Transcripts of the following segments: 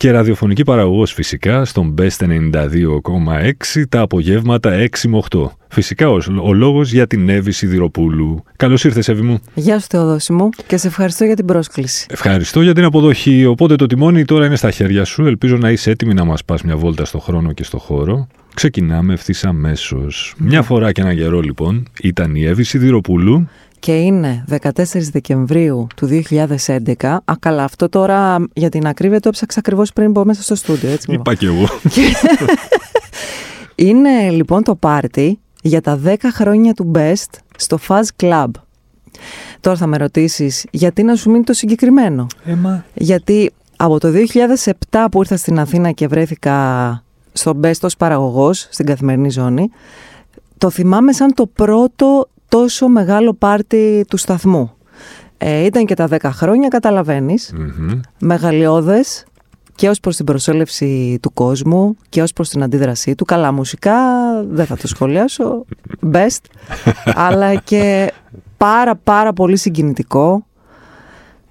και ραδιοφωνική παραγωγός φυσικά στον Best 92,6 τα απογεύματα 6 με 8. Φυσικά ο, ο λόγος για την Εύη Σιδηροπούλου. Καλώς ήρθες Εύη μου. Γεια σου Θεοδόση μου και σε ευχαριστώ για την πρόσκληση. Ευχαριστώ για την αποδοχή. Οπότε το τιμόνι τώρα είναι στα χέρια σου. Ελπίζω να είσαι έτοιμη να μας πας μια βόλτα στο χρόνο και στο χώρο. Ξεκινάμε ευθύς αμέσως. Μια φορά και ένα καιρό λοιπόν ήταν η Εύη Σιδηροπούλου και είναι 14 Δεκεμβρίου του 2011. Α, καλά, αυτό τώρα για την ακρίβεια το έψαξα ακριβώς πριν μπω μέσα στο στούντιο. Έτσι, Είπα και εγώ. είναι λοιπόν το πάρτι για τα 10 χρόνια του Best στο Fuzz Club. Τώρα θα με ρωτήσεις γιατί να σου μείνει το συγκεκριμένο; Έμα. Γιατί από το 2007 που ήρθα στην Αθήνα και βρέθηκα στο Best ως παραγωγός στην καθημερινή ζώνη, το θυμάμαι σαν το πρώτο τόσο μεγάλο πάρτι του σταθμού. Ε, ήταν και τα 10 χρόνια, καταλαβαίνεις. Mm-hmm. Μεγαλειώδες και ως προς την προσέλευση του κόσμου και ως προς την αντίδρασή του. Καλά μουσικά, δεν θα το σχολιάσω, best. αλλά και πάρα πάρα πολύ συγκινητικό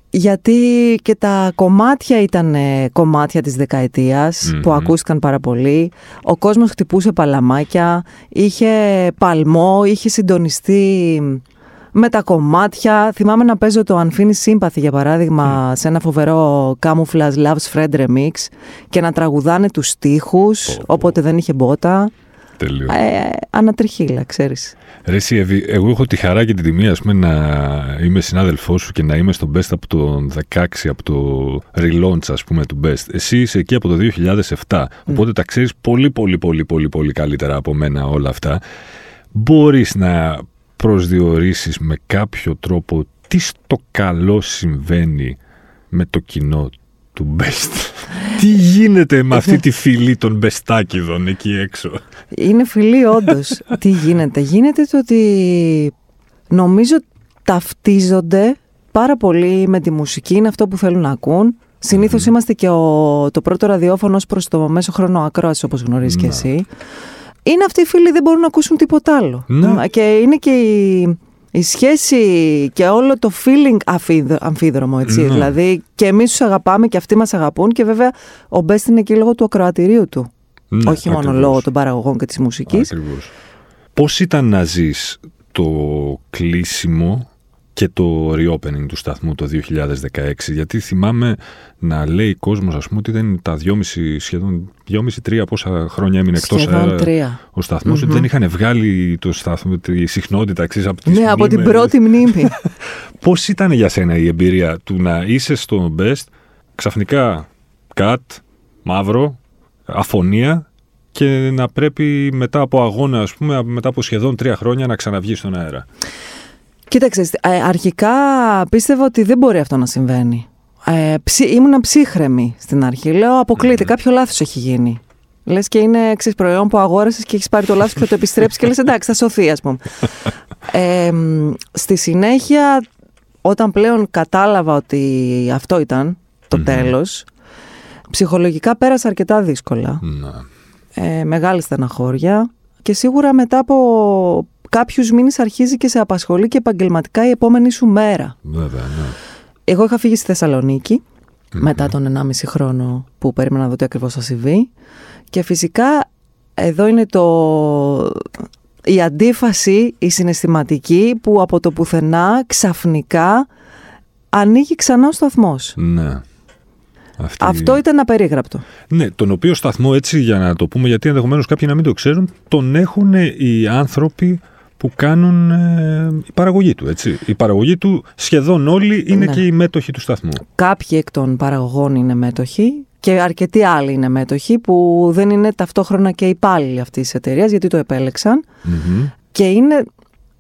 γιατί και τα κομμάτια ήταν κομμάτια της δεκαετιας που ακούστηκαν πάρα πολύ. Ο κόσμος χτυπούσε παλαμάκια, είχε παλμό, είχε συντονιστεί με τα κομμάτια. Θυμάμαι να παίζω το Unfinished Sympathy για παράδειγμα σε ένα φοβερό Camouflage Love's Friend Remix και να τραγουδάνε τους στίχους, όποτε δεν είχε μπότα. Τέλειο. Ε, ανατριχίλα, ξέρεις. Ρε εσύ, εγώ έχω τη χαρά και την τιμή ας πούμε, να είμαι συνάδελφός σου και να είμαι στο Best από το 16, από το relaunch ας πούμε του Best. Εσύ είσαι εκεί από το 2007, οπότε τα ξέρεις πολύ πολύ πολύ πολύ πολύ καλύτερα από μένα όλα αυτά. Μπορείς να προσδιορίσεις με κάποιο τρόπο τι στο καλό συμβαίνει με το κοινό του Best. Τι γίνεται με αυτή τη φυλή των μπεστάκιδων εκεί έξω; Είναι φυλή όντως. Τι γίνεται; Γίνεται το ότι νομίζω ταυτίζονται πάρα πολύ με τη μουσική. Είναι αυτό που θέλουν να ακούν. Συνήθως είμαστε και ο, το πρώτο ραδιόφωνο προς το μέσο χρόνο ακρόαση, όπως γνωρίζεις και εσύ. Είναι αυτοί οι φίλοι δεν μπορούν να ακούσουν τίποτα άλλο. Ναι. Και είναι και η, η σχέση και όλο το feeling αμφίδρομο, έτσι. Ναι. Δηλαδή και εμείς τους αγαπάμε και αυτοί μας αγαπούν και βέβαια ο Μπέστ είναι εκεί λόγω του ακροατηρίου του. Ναι, όχι μόνο ακριβώς. λόγω των παραγωγών και της μουσικής. Ακριβώς. Πώς ήταν να ζεις το κλείσιμο και το reopening του σταθμού το 2016 γιατί θυμάμαι να λέει κόσμος ας πούμε ότι ήταν τα 2,5 σχεδόν 2,5-3 πόσα χρόνια έμεινε εκτός Σχεδόν αέρα τρία. ο σταθμος ότι δεν είχαν βγάλει το σταθμό, τη συχνότητα εξής από τις Ναι, από την μνήμες. πρώτη μνήμη. Πώς ήταν για σένα η εμπειρία του να είσαι στο Best, ξαφνικά κατ, μαύρο, αφωνία και να πρέπει μετά από αγώνα, ας πούμε, μετά από σχεδόν τρία χρόνια να ξαναβγείς στον αέρα; Κοίταξε, ε, αρχικά πίστευα ότι δεν μπορεί αυτό να συμβαίνει. Ε, ψι, ήμουνα ψύχρεμη στην αρχή. Λέω, αποκλείται, κάποιο λάθος έχει γίνει. Λες και είναι εξή προϊόν που αγόρασες και έχεις πάρει το λάθος και θα το επιστρέψεις και λες εντάξει, θα σωθεί, ας πούμε. Ε, μ, στη συνέχεια, όταν πλέον κατάλαβα ότι αυτό ήταν το τέλος, ψυχολογικά πέρασα αρκετά δύσκολα. Να. ε, μεγάλη στεναχώρια και σίγουρα μετά από κάποιους μήνες αρχίζει και σε απασχολεί και επαγγελματικά η επόμενη σου μέρα. Βέβαια, ναι. Εγώ είχα φύγει στη θεσσαλονικη μετά τον 1,5 χρόνο που περίμενα να δω τι ακριβώς θα συμβεί και φυσικά εδώ είναι το... η αντίφαση, η συναισθηματική που από το πουθενά ξαφνικά ανοίγει ξανά ο σταθμός. ναι. Αυτή... Αυτό ήταν απερίγραπτο. Ναι, τον οποίο σταθμό έτσι για να το πούμε, γιατί ενδεχομένως κάποιοι να μην το ξέρουν, τον έχουν οι άνθρωποι που κάνουν ε, η παραγωγή του, έτσι. Η παραγωγή του σχεδόν όλοι είναι Ναι. και οι μέτοχοι του σταθμού. Κάποιοι εκ των παραγωγών είναι μέτοχοι και αρκετοί άλλοι είναι μέτοχοι που δεν είναι ταυτόχρονα και υπάλληλοι αυτής της εταιρείας γιατί το επέλεξαν Μμμ. και είναι,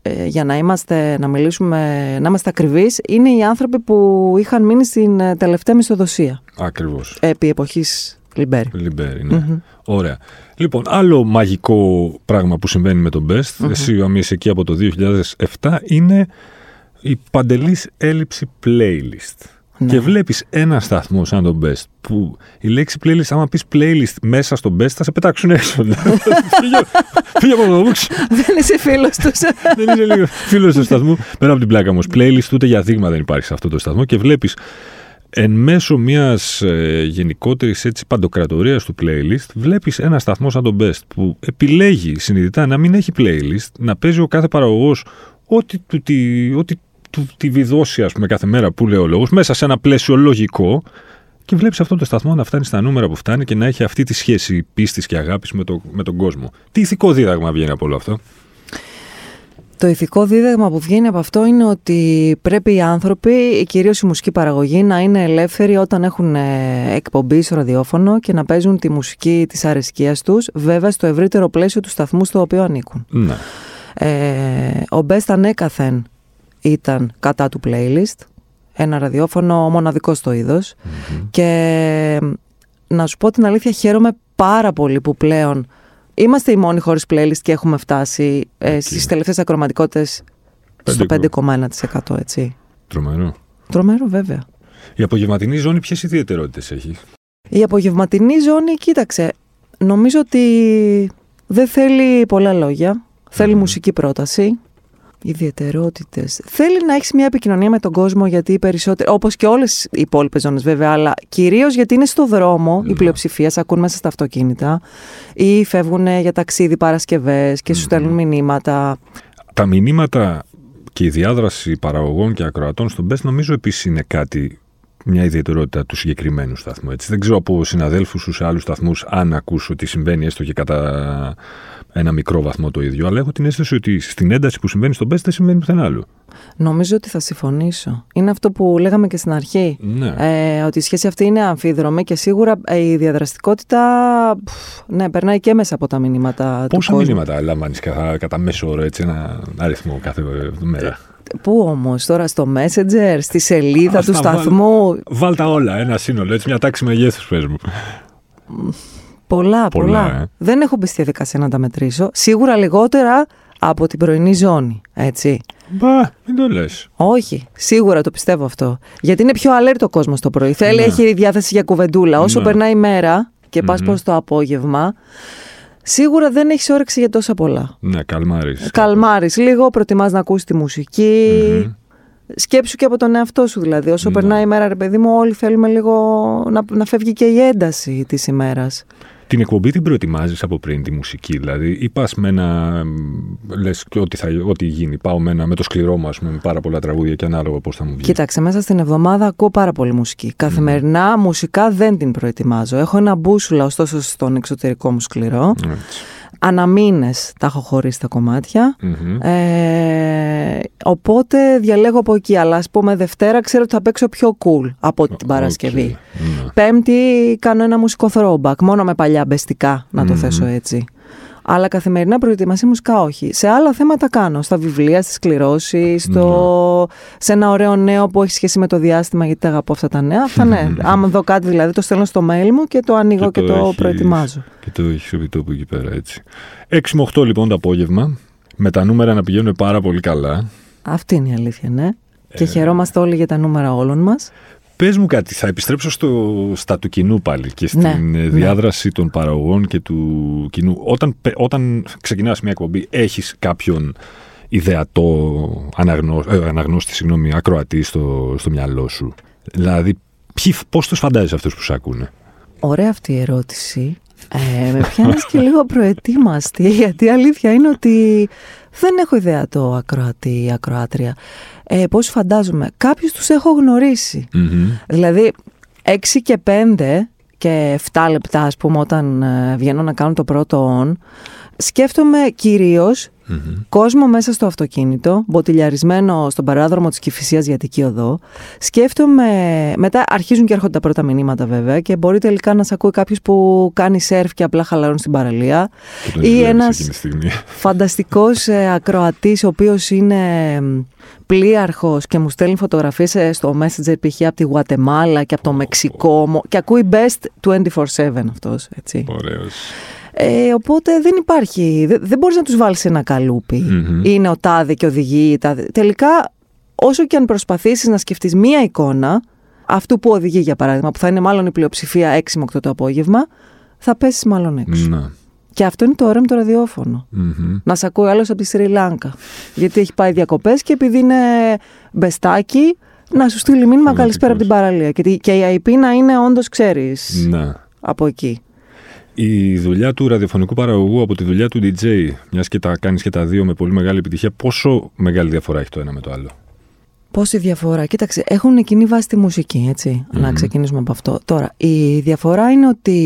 ε, για να είμαστε, να μιλήσουμε, να είμαστε ακριβείς, είναι οι άνθρωποι που είχαν μείνει στην ε, τελευταία μισθοδοσία Ακριβώς. επί εποχής Λιμπέρι. Λιμπέρι, ναι. Ωραία. Λοιπόν, άλλο μαγικό πράγμα που συμβαίνει με τον Best, εσύ ο είσαι εκεί από το 2007, είναι η παντελής έλλειψη playlist. Ναι. Και βλέπεις ένα σταθμό σαν τον Best, που η λέξη playlist, άμα πεις playlist μέσα στο Best, θα σε πετάξουν έξω. Φύγε από εδώ, Δεν είσαι φίλος τους. Δεν είσαι φίλος του σταθμού. Πέρα από την πλάκα όμω. Playlist ούτε για δείγμα δεν υπάρχει σε αυτό το σταθμό και βλέπεις εν μέσω μιας ε, γενικότερης παντοκρατορίας του playlist, βλέπεις ένα σταθμό σαν τον Best που επιλέγει συνειδητά να μην έχει playlist, να παίζει ο κάθε παραγωγός ό,τι, ό,τι του τη βιδώσει, ας πούμε, κάθε μέρα που λέει ο λόγος, μέσα σε ένα πλαίσιο λογικό και βλέπεις αυτό το σταθμό να φτάνει στα νούμερα που φτάνει και να έχει αυτή τη σχέση πίστης και αγάπης με, το, με τον κόσμο. Τι ηθικό δίδαγμα βγαίνει από όλο αυτό; Το ηθικό δίδαγμα που βγαίνει από αυτό είναι ότι πρέπει οι άνθρωποι, κυρίως η μουσική παραγωγή, να είναι ελεύθεροι όταν έχουν ε, εκπομπή στο ραδιόφωνο και να παίζουν τη μουσική της αρεσκίας τους, βέβαια στο ευρύτερο πλαίσιο του σταθμού στο οποίο ανήκουν. Ναι. Ε, ο Μπέστα ανέκαθεν ήταν κατά του playlist. Ένα ραδιόφωνο μοναδικό στο ειδος Και να σου πω την αλήθεια, χαίρομαι πάρα πολύ που πλέον είμαστε οι μόνοι χωρίς playlist και έχουμε φτάσει ε, στις τελευταίες ακροματικότητες στο 5,1% έτσι. Τρομερό. Τρομερό βέβαια. Η απογευματινή ζώνη ποιες ιδιαιτερότητες έχει; Η απογευματινή ζώνη, κοίταξε, νομίζω ότι δεν θέλει πολλά λόγια. Θέλει μουσική πρόταση. Ιδιαιτερότητες. Θέλει να έχεις μια επικοινωνία με τον κόσμο γιατί περισσότερο. Όπως και όλες οι υπόλοιπες ζώνες βέβαια, αλλά κυρίως γιατί είναι στο δρόμο η ναι. πλειοψηφία, σε ακούν μέσα στα αυτοκίνητα ή φεύγουν για ταξίδι Παρασκευές και σου στέλνουν μηνύματα. Τα μηνύματα και η διάδραση παραγωγών και ακροατών στον Best νομίζω επίσης είναι κάτι μια ιδιαιτερότητα του συγκεκριμένου σταθμού. Έτσι. Δεν ξέρω από συναδέλφους σου σε άλλους σταθμούς αν ακούσω ότι συμβαίνει έστω και κατά ένα μικρό βαθμό το ίδιο, αλλά έχω την αίσθηση ότι στην ένταση που συμβαίνει στον Best δεν συμβαίνει πουθενά άλλο. Νομίζω ότι θα συμφωνήσω. Είναι αυτό που λέγαμε και στην αρχή. Ναι. Ε, ότι η σχέση αυτή είναι αμφίδρομη και σίγουρα ε, η διαδραστικότητα ναι, περνάει και μέσα από τα μηνύματα Πόσα του μηνύματα λαμβάνεις κατά, κατά μέσο όρο, έτσι, ένα αριθμό κάθε μέρα; Πού όμως, τώρα στο Messenger, στη σελίδα του σταθμού; Βάλτα όλα, ένα σύνολο, έτσι μια τάξη μεγέθους, πες μου. Πολλά, πολλά. Ε. Δεν έχω μπει στη διαδικασία να τα μετρήσω. Σίγουρα λιγότερα από την πρωινή ζώνη, έτσι. Μπα, μην το λες. Όχι, σίγουρα το πιστεύω αυτό. Γιατί είναι πιο alert ο κόσμος το πρωί. Θέλει, ναι. έχει διάθεση για κουβεντούλα. Όσο ναι. περνάει η μέρα και πας προ το απόγευμα, σίγουρα δεν έχεις όρεξη για τόσα πολλά. Ναι, καλμάρι. Καλμάρι λίγο, προτιμάς να ακούσει τη μουσικη Σκέψου και από τον εαυτό σου δηλαδή. Όσο ναι. περνάει η μέρα, ρε παιδί μου, όλοι θέλουμε λίγο να, να φεύγει και η ένταση της ημέρας. Την εκπομπή την προετοιμάζεις από πριν τη μουσική, δηλαδή, ή πας με ένα. λες ό,τι, θα, ό,τι γίνει. Πάω με, ένα, με το σκληρό μου, με πάρα πολλά τραγούδια και ανάλογα πώς θα μου βγει. Κοίταξε, μέσα στην εβδομάδα ακούω πάρα πολύ μουσική. Καθημερινά μουσικά δεν την προετοιμάζω. Έχω ένα μπούσουλα, ωστόσο, στον εξωτερικό μου σκληρό. Έτσι αναμήνες τα έχω χωρίσει τα κομματια ε, οπότε διαλέγω από εκεί. Αλλά ας πούμε Δευτέρα ξέρω ότι θα παίξω πιο cool από την Παρασκευή. Ναι. Πέμπτη κάνω ένα μουσικό throwback, μόνο με παλιά μπεστικά να το θέσω έτσι. Αλλά καθημερινά προετοιμασία μουσικά όχι. Σε άλλα θέματα κάνω. Στα βιβλία, στις κληρώσεις, στο... Ναι. σε ένα ωραίο νέο που έχει σχέση με το διάστημα, γιατί αγαπώ αυτά τα νέα. Αυτά ναι. Άμα δω κάτι δηλαδή, το στέλνω στο mail μου και το ανοίγω και, και το, προετοιμάζω. Και το έχεις επί τόπου εκεί πέρα έτσι. 6 με 8 λοιπόν το απόγευμα. Με τα νούμερα να πηγαίνουν πάρα πολύ καλά. Αυτή είναι η αλήθεια, ναι. Και ε, χαιρόμαστε όλοι για τα νούμερα όλων μας. Πες μου κάτι, θα επιστρέψω στο, στα του κοινού πάλι και στην ναι, ναι. διάδραση των παραγωγών και του κοινού. Όταν, όταν ξεκινάς μια εκπομπή, έχεις κάποιον ιδεατό αναγνώ, ε, αναγνώστη, συγγνώμη, ακροατή στο, στο μυαλό σου; Δηλαδή, ποιοι, πώς τους φαντάζεσαι αυτούς που σε ακούνε; Ωραία αυτή η ερώτηση. Ε, με πιάνεις και λίγο προετοίμαστη, γιατί η αλήθεια είναι ότι δεν έχω ιδεατό ακροατή ή ακροάτρια ε, πώς φαντάζομαι. Κάποιους τους έχω Δηλαδή, 6 και 5 και 7 λεπτά, ας πούμε, όταν ε, βγαίνω να κάνω το πρώτο on, σκέφτομαι κυρίως κόσμο μέσα στο αυτοκίνητο, μποτιλιαρισμένο στον παράδρομο της Κηφισίας για Αττική Οδό. Σκέφτομαι, μετά αρχίζουν και έρχονται τα πρώτα μηνύματα βέβαια και μπορεί τελικά να σε ακούει κάποιος που κάνει σερφ και απλά χαλαρώνει στην παραλία. Ή ένας φανταστικός ε, ακροατής ο οποίος είναι πλοίαρχος και μου στέλνει φωτογραφίες ε, στο Messenger π.χ. από τη Γουατεμάλα και από το Μεξικό και ακούει best 24-7 αυτός, έτσι. Ωραίος. Ε, οπότε δεν υπάρχει, δεν, δεν μπορείς να τους βάλεις σε ένα καλούπι. Μμμ. Είναι ο τάδε και οδηγεί. η Τάδε. Τελικά, όσο και αν προσπαθήσεις να σκεφτείς μία εικόνα, αυτού που οδηγεί για παράδειγμα, που θα είναι μάλλον η πλειοψηφία 6 με 8 το απόγευμα, θα πέσεις μάλλον έξω. Να. Και αυτό είναι το ωραίο με το ραδιόφωνο. Μμμ. Να σε ακούει άλλος από τη Σρι Λάνκα. Γιατί έχει πάει διακοπές και επειδή είναι μπεστάκι, να σου στείλει μήνυμα καλησπέρα από την παραλία. Και, τη- και η IP να είναι όντως, ξέρεις, Να. από εκεί. Η δουλειά του ραδιοφωνικού παραγωγού από τη δουλειά του DJ, μιας και τα κάνεις και τα δύο με πολύ μεγάλη επιτυχία, πόσο μεγάλη διαφορά έχει το ένα με το άλλο; Πόση διαφορά; Κοίταξε, έχουν κοινή βάση τη μουσική, έτσι. Να Μμμ. ξεκινήσουμε από αυτό. Τώρα, η διαφορά είναι ότι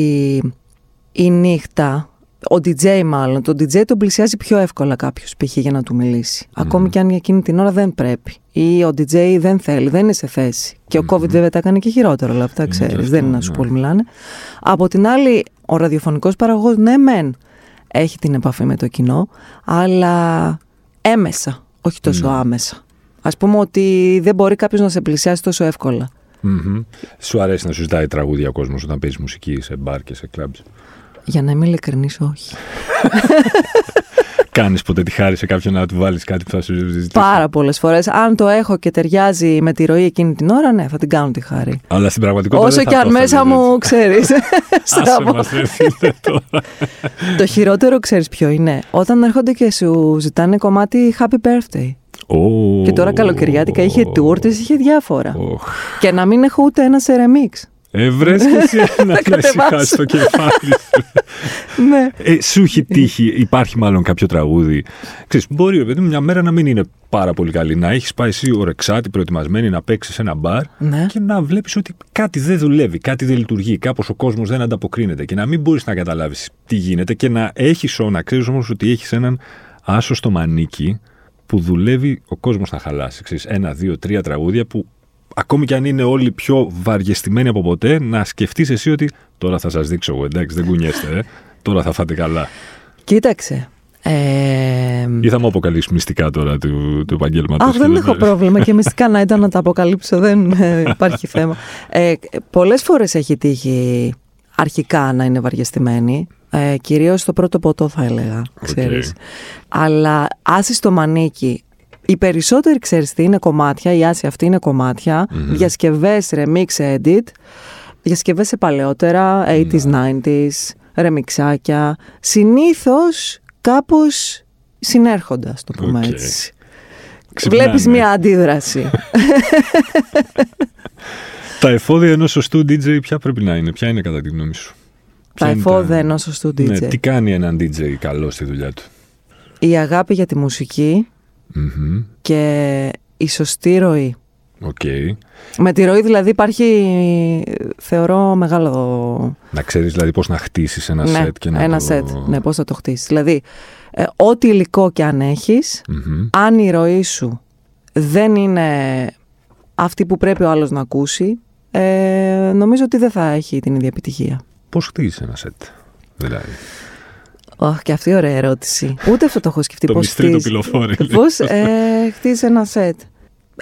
η νύχτα, ο DJ μάλλον, τον DJ τον πλησιάζει πιο εύκολα κάποιος π.χ. για να του μιλήσει. Ακόμη και αν για εκείνη την ώρα δεν πρέπει. Ή ο DJ δεν θέλει, δεν είναι σε θέση. Και ο COVID βέβαια τα έκανε και χειρότερο, όλα αυτά Είναι και ξέρεις. αυτό, Δεν είναι να σου ναι. πολύ μιλάνε. Από την άλλη, ο ραδιοφωνικός παραγωγός, ναι, μεν έχει την επαφή με το κοινό, αλλά έμεσα, όχι τόσο Ναι. άμεσα. Α πούμε ότι δεν μπορεί κάποιος να σε πλησιάσει τόσο εύκολα. Μμμ. Σου αρέσει να σου ζητάει τραγούδια ο κόσμος όταν παίζεις μουσική σε μπαρ και σε κλαμπς; Για να είμαι ειλικρινής, όχι. Κάνεις ποτέ τη χάρη σε κάποιον να του βάλεις κάτι που θα σου ζητήσει. Πάρα πολλές φορές. Αν το έχω και ταιριάζει με τη ροή εκείνη την ώρα, ναι, θα την κάνω τη χάρη. Αλλά στην πραγματικότητα. Όσο δεν θα και αν το μέσα θέλεις μου, έτσι. ξέρεις. Άσε μας, ρε φίλε, τώρα. το χειρότερο ξέρεις ποιο είναι; Όταν έρχονται και σου ζητάνε κομμάτι Happy Birthday. Ω. Και τώρα καλοκαιριάτικα είχε tour της, είχε διάφορα. Οχ. Και να μην έχω ούτε ένα σε remix. Ε, βρες και εσύ να, να κατεβάσω. ησυχάσεις το κεφάλι σου. ναι. Ε, σου έχει τύχει, υπάρχει μάλλον κάποιο τραγούδι. Ξέρεις, μπορεί ρε παιδί μου, μια μέρα να μην είναι πάρα πολύ καλή. Να έχεις πάει εσύ ορεξάτη, προετοιμασμένη να παίξεις σε ένα μπαρ Ναι. και να βλέπεις ότι κάτι δεν δουλεύει, κάτι δεν λειτουργεί, κάπως ο κόσμος δεν ανταποκρίνεται και να μην μπορείς να καταλάβεις τι γίνεται και να έχεις, ο- να ξέρεις όμως ότι έχεις έναν άσο στο μανίκι που δουλεύει ο κόσμος να χαλάσει. Ξέρεις, ένα, δύο, τρία τραγούδια που ακόμη κι αν είναι όλοι πιο βαριεστημένοι από ποτέ, να σκεφτείς εσύ ότι τώρα θα σας δείξω εγώ, εντάξει δεν κουνιέστε, ε. τώρα θα φάτε καλά. Κοίταξε. Ε, Ή θα μου αποκαλύψεις μυστικά τώρα του, του επαγγέλματος. Αχ, δεν έχω πρόβλημα και μυστικά να ήταν να τα αποκαλύψω, δεν ε, υπάρχει θέμα. Ε, πολλές φορές έχει τύχει αρχικά να είναι βαριεστημένη, ε, κυρίως στο πρώτο ποτό θα έλεγα, ξέρεις. Αλλά άσοι στο μανίκι, οι περισσότεροι ξέρεις τι είναι κομμάτια, οι άσοι αυτοί είναι κομμάτια, Μμμ. διασκευές, remix, edit, διασκευές σε παλαιότερα, 80s, 90s, ρεμιξάκια, συνήθως κάπως συνέρχοντας, το πούμε Οκ. έτσι. Ξυπνάνε. Βλέπεις μια αντίδραση. Τα εφόδια ενός σωστού DJ ποια πρέπει να είναι, ποια είναι κατά τη γνώμη σου; τα Ποια είναι εφόδια ενός σωστού DJ. Ναι, τι κάνει έναν DJ καλό στη δουλειά του; Η αγάπη για τη μουσική Μμμ. και η σωστή ροή. Οκ. Με τη ροή δηλαδή υπάρχει, θεωρώ, μεγάλο... Να ξέρεις δηλαδή πώς να χτίσεις ένα ναι, σετ και να. ένα το... σετ. Ναι, πώς θα το χτίσεις. Δηλαδή, ε, ό,τι υλικό και αν έχεις, Μμμ. αν η ροή σου δεν είναι αυτή που πρέπει ο άλλος να ακούσει, ε, νομίζω ότι δεν θα έχει την ίδια επιτυχία. Πώς χτίζεις ένα σετ, δηλαδή; Αχ, και αυτή ωραία ερώτηση. Ούτε αυτό το έχω σκεφτεί. το πώς μυστήριο το χτίζεις. πυλοφόρι. Πώς ε, χτίζεις ένα σετ.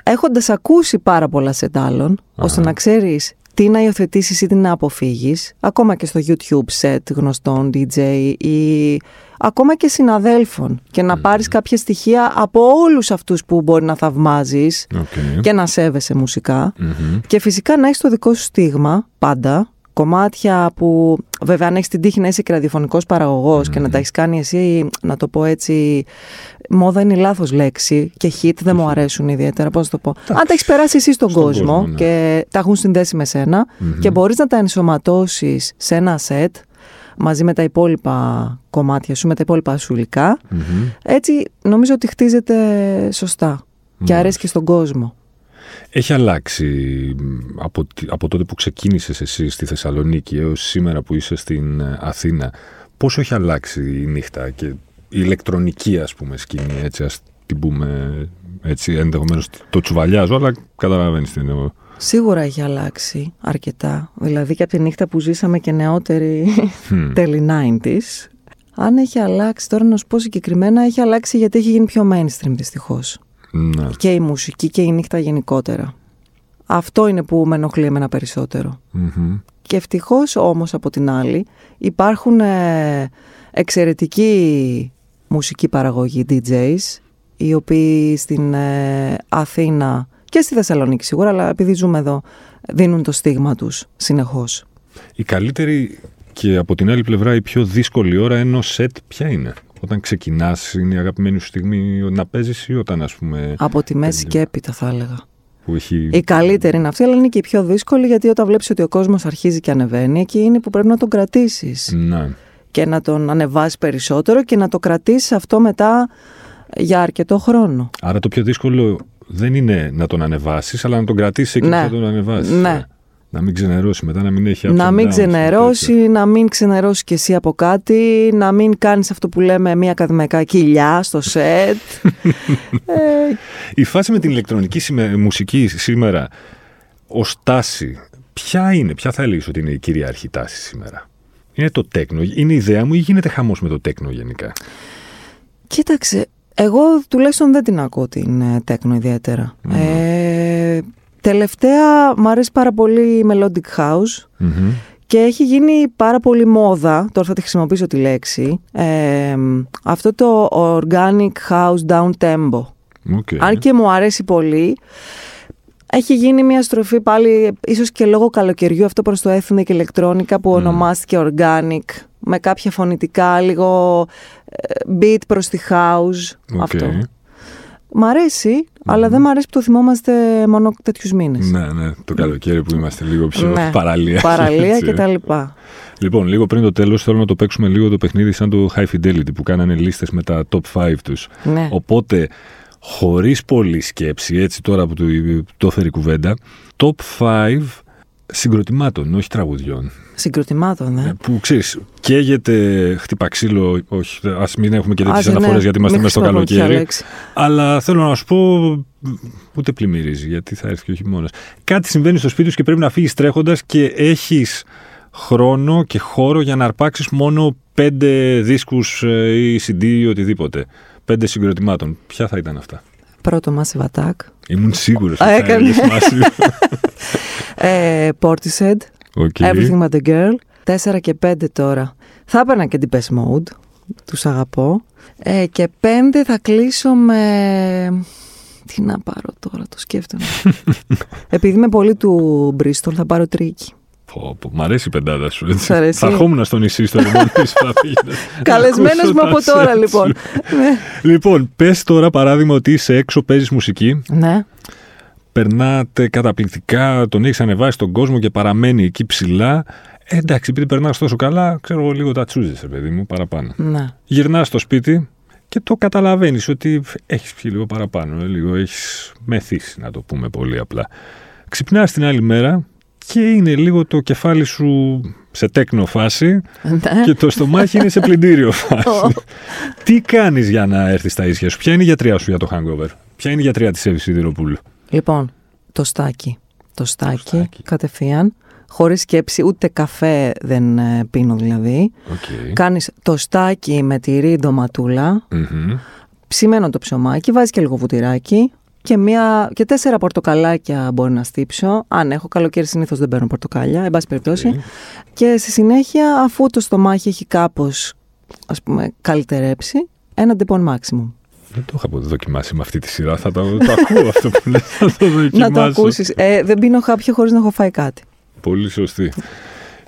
Έχοντας ακούσει πάρα πολλά σετ άλλων, ώστε να ξέρεις τι να υιοθετήσεις ή τι να αποφύγεις, ακόμα και στο YouTube σετ γνωστών DJ ή ακόμα και συναδέλφων και να πάρεις κάποια στοιχεία από όλους αυτούς που μπορεί να θαυμάζεις Οκ. και να σέβεσαι μουσικά Μμμ. και φυσικά να έχεις το δικό σου στίγμα πάντα. Κομμάτια που βέβαια αν έχεις την τύχη να είσαι και ραδιοφωνικός παραγωγός και να τα έχεις κάνει εσύ, να το πω έτσι, μόδα είναι η λάθος λέξη και hit δεν μου αρέσουν ιδιαίτερα, πώς να το πω. Αν τα έχεις περάσει εσύ στον, Στον κόσμο, κόσμο, ναι. και τα έχουν συνδέσει με σένα Μμμ. και μπορείς να τα ενσωματώσεις σε ένα σετ μαζί με τα υπόλοιπα κομμάτια σου, με τα υπόλοιπα σου υλικά, Μμμ. έτσι νομίζω ότι χτίζεται σωστά και Μάλιστα. αρέσει και στον κόσμο. Έχει αλλάξει μ, από, τη- από τότε που ξεκίνησες εσύ στη Θεσσαλονίκη έως σήμερα που είσαι στην ε, Αθήνα. Πόσο έχει αλλάξει η νύχτα και η ηλεκτρονική ας πούμε σκηνή, έτσι ας την πούμε έτσι ενδεχομένως το τσουβαλιάζω, αλλά καταλαβαίνεις τι εννοώ. Σίγουρα έχει αλλάξει αρκετά. Δηλαδή και από τη νύχτα που ζήσαμε και νεότεροι Μμ. τέλη 90s. Αν έχει αλλάξει, τώρα να σου πω συγκεκριμένα, έχει αλλάξει γιατί έχει γίνει πιο mainstream δυστυχώς. Ναι. Και η μουσική και η νύχτα γενικότερα. Αυτό είναι που με ενοχλεί εμένα περισσότερο. Μμμ. Και ευτυχώς όμως από την άλλη υπάρχουν ε, εξαιρετικοί μουσική παραγωγή DJs οι οποίοι στην ε, Αθήνα και στη Θεσσαλονίκη σίγουρα αλλά επειδή ζούμε εδώ δίνουν το στίγμα τους συνεχώς. Η καλύτερη και από την άλλη πλευρά η πιο δύσκολη ώρα ενός σετ ποια είναι; Όταν ξεκινάς, είναι η αγαπημένη σου στιγμή να παίζεις ή όταν, ας πούμε. Από τη μέση τελείω. και έπειτα θα έλεγα. Που έχει... Η καλύτερη είναι αυτή αλλά είναι και η πιο δύσκολη γιατί όταν βλέπεις ότι ο κόσμος αρχίζει και ανεβαίνει εκεί είναι που πρέπει να τον κρατήσεις. Ναι. και να τον ανεβάσεις περισσότερο και να το κρατήσεις αυτό μετά για αρκετό χρόνο. Άρα το πιο δύσκολο δεν είναι να τον ανεβάσεις, αλλά να τον κρατήσεις εκεί Ναι. που θα τον ανεβάσεις. Ναι. Να μην ξενερώσει μετά, να μην έχει ups να and μην downs, ξενερώσει, να μην ξενερώσει κι εσύ από κάτι, να μην κάνεις αυτό που λέμε μια ακαδημαϊκά κοιλιά στο σετ. ε, Η φάση με την ηλεκτρονική σημε- μουσική σήμερα ω τάση, ποια είναι, ποια θα έλεγες ότι είναι η κυρίαρχη τάση σήμερα; Είναι το τέκνο, είναι η ιδέα μου ή γίνεται χαμός με το τέκνο γενικά; κοίταξε, εγώ τουλάχιστον δεν την ακούω την ε, τέκνο ιδιαίτερα. Ε, τελευταία μου αρέσει πάρα πολύ η melodic house. Μμμ. Και έχει γίνει πάρα πολύ μόδα, τώρα θα τη χρησιμοποιήσω τη λέξη, ε, αυτό το organic house down tempo. OK. Αν και μου αρέσει πολύ, έχει γίνει μια στροφή πάλι, ίσως και λόγω καλοκαιριού, αυτό προς το ethnic electronica που ονομάστηκε organic, με κάποια φωνητικά, λίγο ε, beat προς τη house, OK. αυτό. Μ' αρέσει, αλλά δεν μ' αρέσει που το θυμόμαστε μόνο τέτοιους μήνες. Ναι, ναι, το καλοκαίρι που είμαστε λίγο πιο Ναι. παραλία. Παραλία έτσι. και τα λοιπά. Λοιπόν, λίγο πριν το τέλος, θέλω να το παίξουμε λίγο το παιχνίδι σαν το High Fidelity που κάνανε λίστες με τα top 5 τους. Ναι. Οπότε, χωρίς πολλή σκέψη, έτσι τώρα που το, το έφερε η κουβέντα, top 5 συγκροτημάτων, όχι τραγουδιών. Συγκροτημάτων, ναι. Ε, Που ξέρεις, καίγεται, χτυπά ξύλο. Όχι, ας μην έχουμε και τέτοιες Άσε, ναι, αναφορές γιατί είμαστε μην μέσα στο χρησιμοποιώ τέτοια καλοκαίρι. λέξη. Αλλά θέλω να σου πω, ούτε πλημμυρίζει, γιατί θα έρθει και ο χειμώνας. Κάτι συμβαίνει στο σπίτι σου και πρέπει να φύγεις τρέχοντας και έχεις χρόνο και χώρο για να αρπάξεις μόνο πέντε δίσκους ή CD ή οτιδήποτε. Πέντε συγκροτημάτων. Ποια θα ήταν αυτά; Πρώτο Massive Attack. Ήμουν σίγουρος ότι Α, θα έκανε. έλεγες Massive. Ε, Portishead. OK. Everything But The Girl. 4 και 5 τώρα. Θα έπαιρνα και Depeche Mode. Τους αγαπώ. Ε, και 5 θα κλείσω με... Τι να πάρω τώρα, το σκέφτομαι. Επειδή είμαι πολύ του Bristol, θα πάρω Tricky. Πω, πω, Μ' αρέσει η πεντάδα σου. Έτσι. Σ' αρέσει; Θα ερχόμουν στο νησί στο λιμάνι της θα πήγαινα. Καλεσμένος Ακούσω μου τα από τώρα, σετ λοιπόν. σου. ναι. Λοιπόν, πες τώρα παράδειγμα ότι είσαι έξω, παίζεις μουσική, ναι. Περνάτε καταπληκτικά, τον έχεις ανεβάσει τον κόσμο και παραμένει εκεί ψηλά. Ε, εντάξει, επειδή περνάς τόσο καλά, ξέρω εγώ λίγο τα τσούζεσαι, παιδί μου, παραπάνω. ναι. Γυρνάς στο σπίτι και το καταλαβαίνεις ότι έχεις πιει λίγο παραπάνω, ε, λίγο έχεις μεθύσει, να το πούμε πολύ απλά. Ξυπνάς την άλλη μέρα και είναι λίγο το κεφάλι σου σε τέκνο φάση ναι. και το στομάχι είναι σε πλυντήριο φάση. Τι κάνεις για να έρθεις στα ίσια σου, ποια είναι η γιατριά σου για το hangover, ποια είναι η γιατριά της Εύης Σιδηροπούλου; Λοιπόν, το στάκι. Το στάκι, στάκι. κατευθείαν. Χωρίς σκέψη, ούτε καφέ δεν ε, πίνω δηλαδή. Okay. Κάνεις το στάκι με τυρί ντοματούλα, ψημένο το ψωμάκι, βάζεις και λίγο βουτυράκι και, μία, και τέσσερα πορτοκαλάκια μπορεί να στύψω. Αν έχω καλοκαίρι συνήθως δεν παίρνω πορτοκάλια, εν πάση περιπτώσει. Και στη συνέχεια, αφού το στομάχι έχει κάπως, ας πούμε, καλυτερέψει, ένα Depon Maximum. Δεν το είχα δοκιμάσει με αυτή τη σειρά. Θα το, το ακούω αυτό που λες. Θα το δοκιμάσω. Να το ακούσεις. Ε, δεν πίνω χάπιο χωρίς να έχω φάει κάτι. Πολύ σωστή.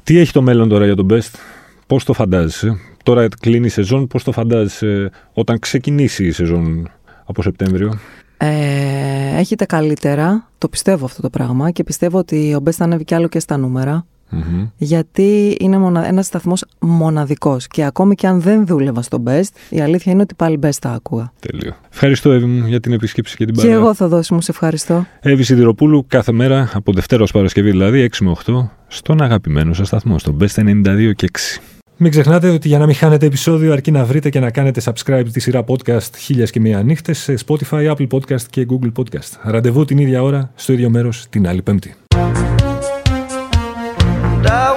Τι έχει το μέλλον τώρα για τον Best, πώς το φαντάζεσαι; Τώρα κλείνει η σεζόν, πώς το φαντάζεσαι όταν ξεκινήσει η σεζόν από Σεπτέμβριο; Ε, έχει τα καλύτερα, το πιστεύω αυτό το πράγμα και πιστεύω ότι ο Best θα ανέβει κι άλλο και στα νούμερα. Μμμ. Γιατί είναι μονα... ένας σταθμός μοναδικός και ακόμη και αν δεν δούλευα στο Best, η αλήθεια είναι ότι πάλι Best θα άκουγα. Τέλειο. Ευχαριστώ, Εύη μου, για την επισκέψη και την Και παρέα. εγώ θα δώσω, μου σε ευχαριστώ. Εύη Σιδηροπούλου, κάθε μέρα από Δευτέρα ως Παρασκευή, δηλαδή 6 με 8, στον αγαπημένο σας σταθμό, στο Best 92 και 6. Μην ξεχνάτε ότι για να μην χάνετε επεισόδιο αρκεί να βρείτε και να κάνετε subscribe στη σειρά podcast χίλιας και μία νύχτες σε Spotify, Apple Podcast και Google Podcast. Ραντεβού την ίδια ώρα, στο ίδιο μέρος, την άλλη Πέμπτη. And I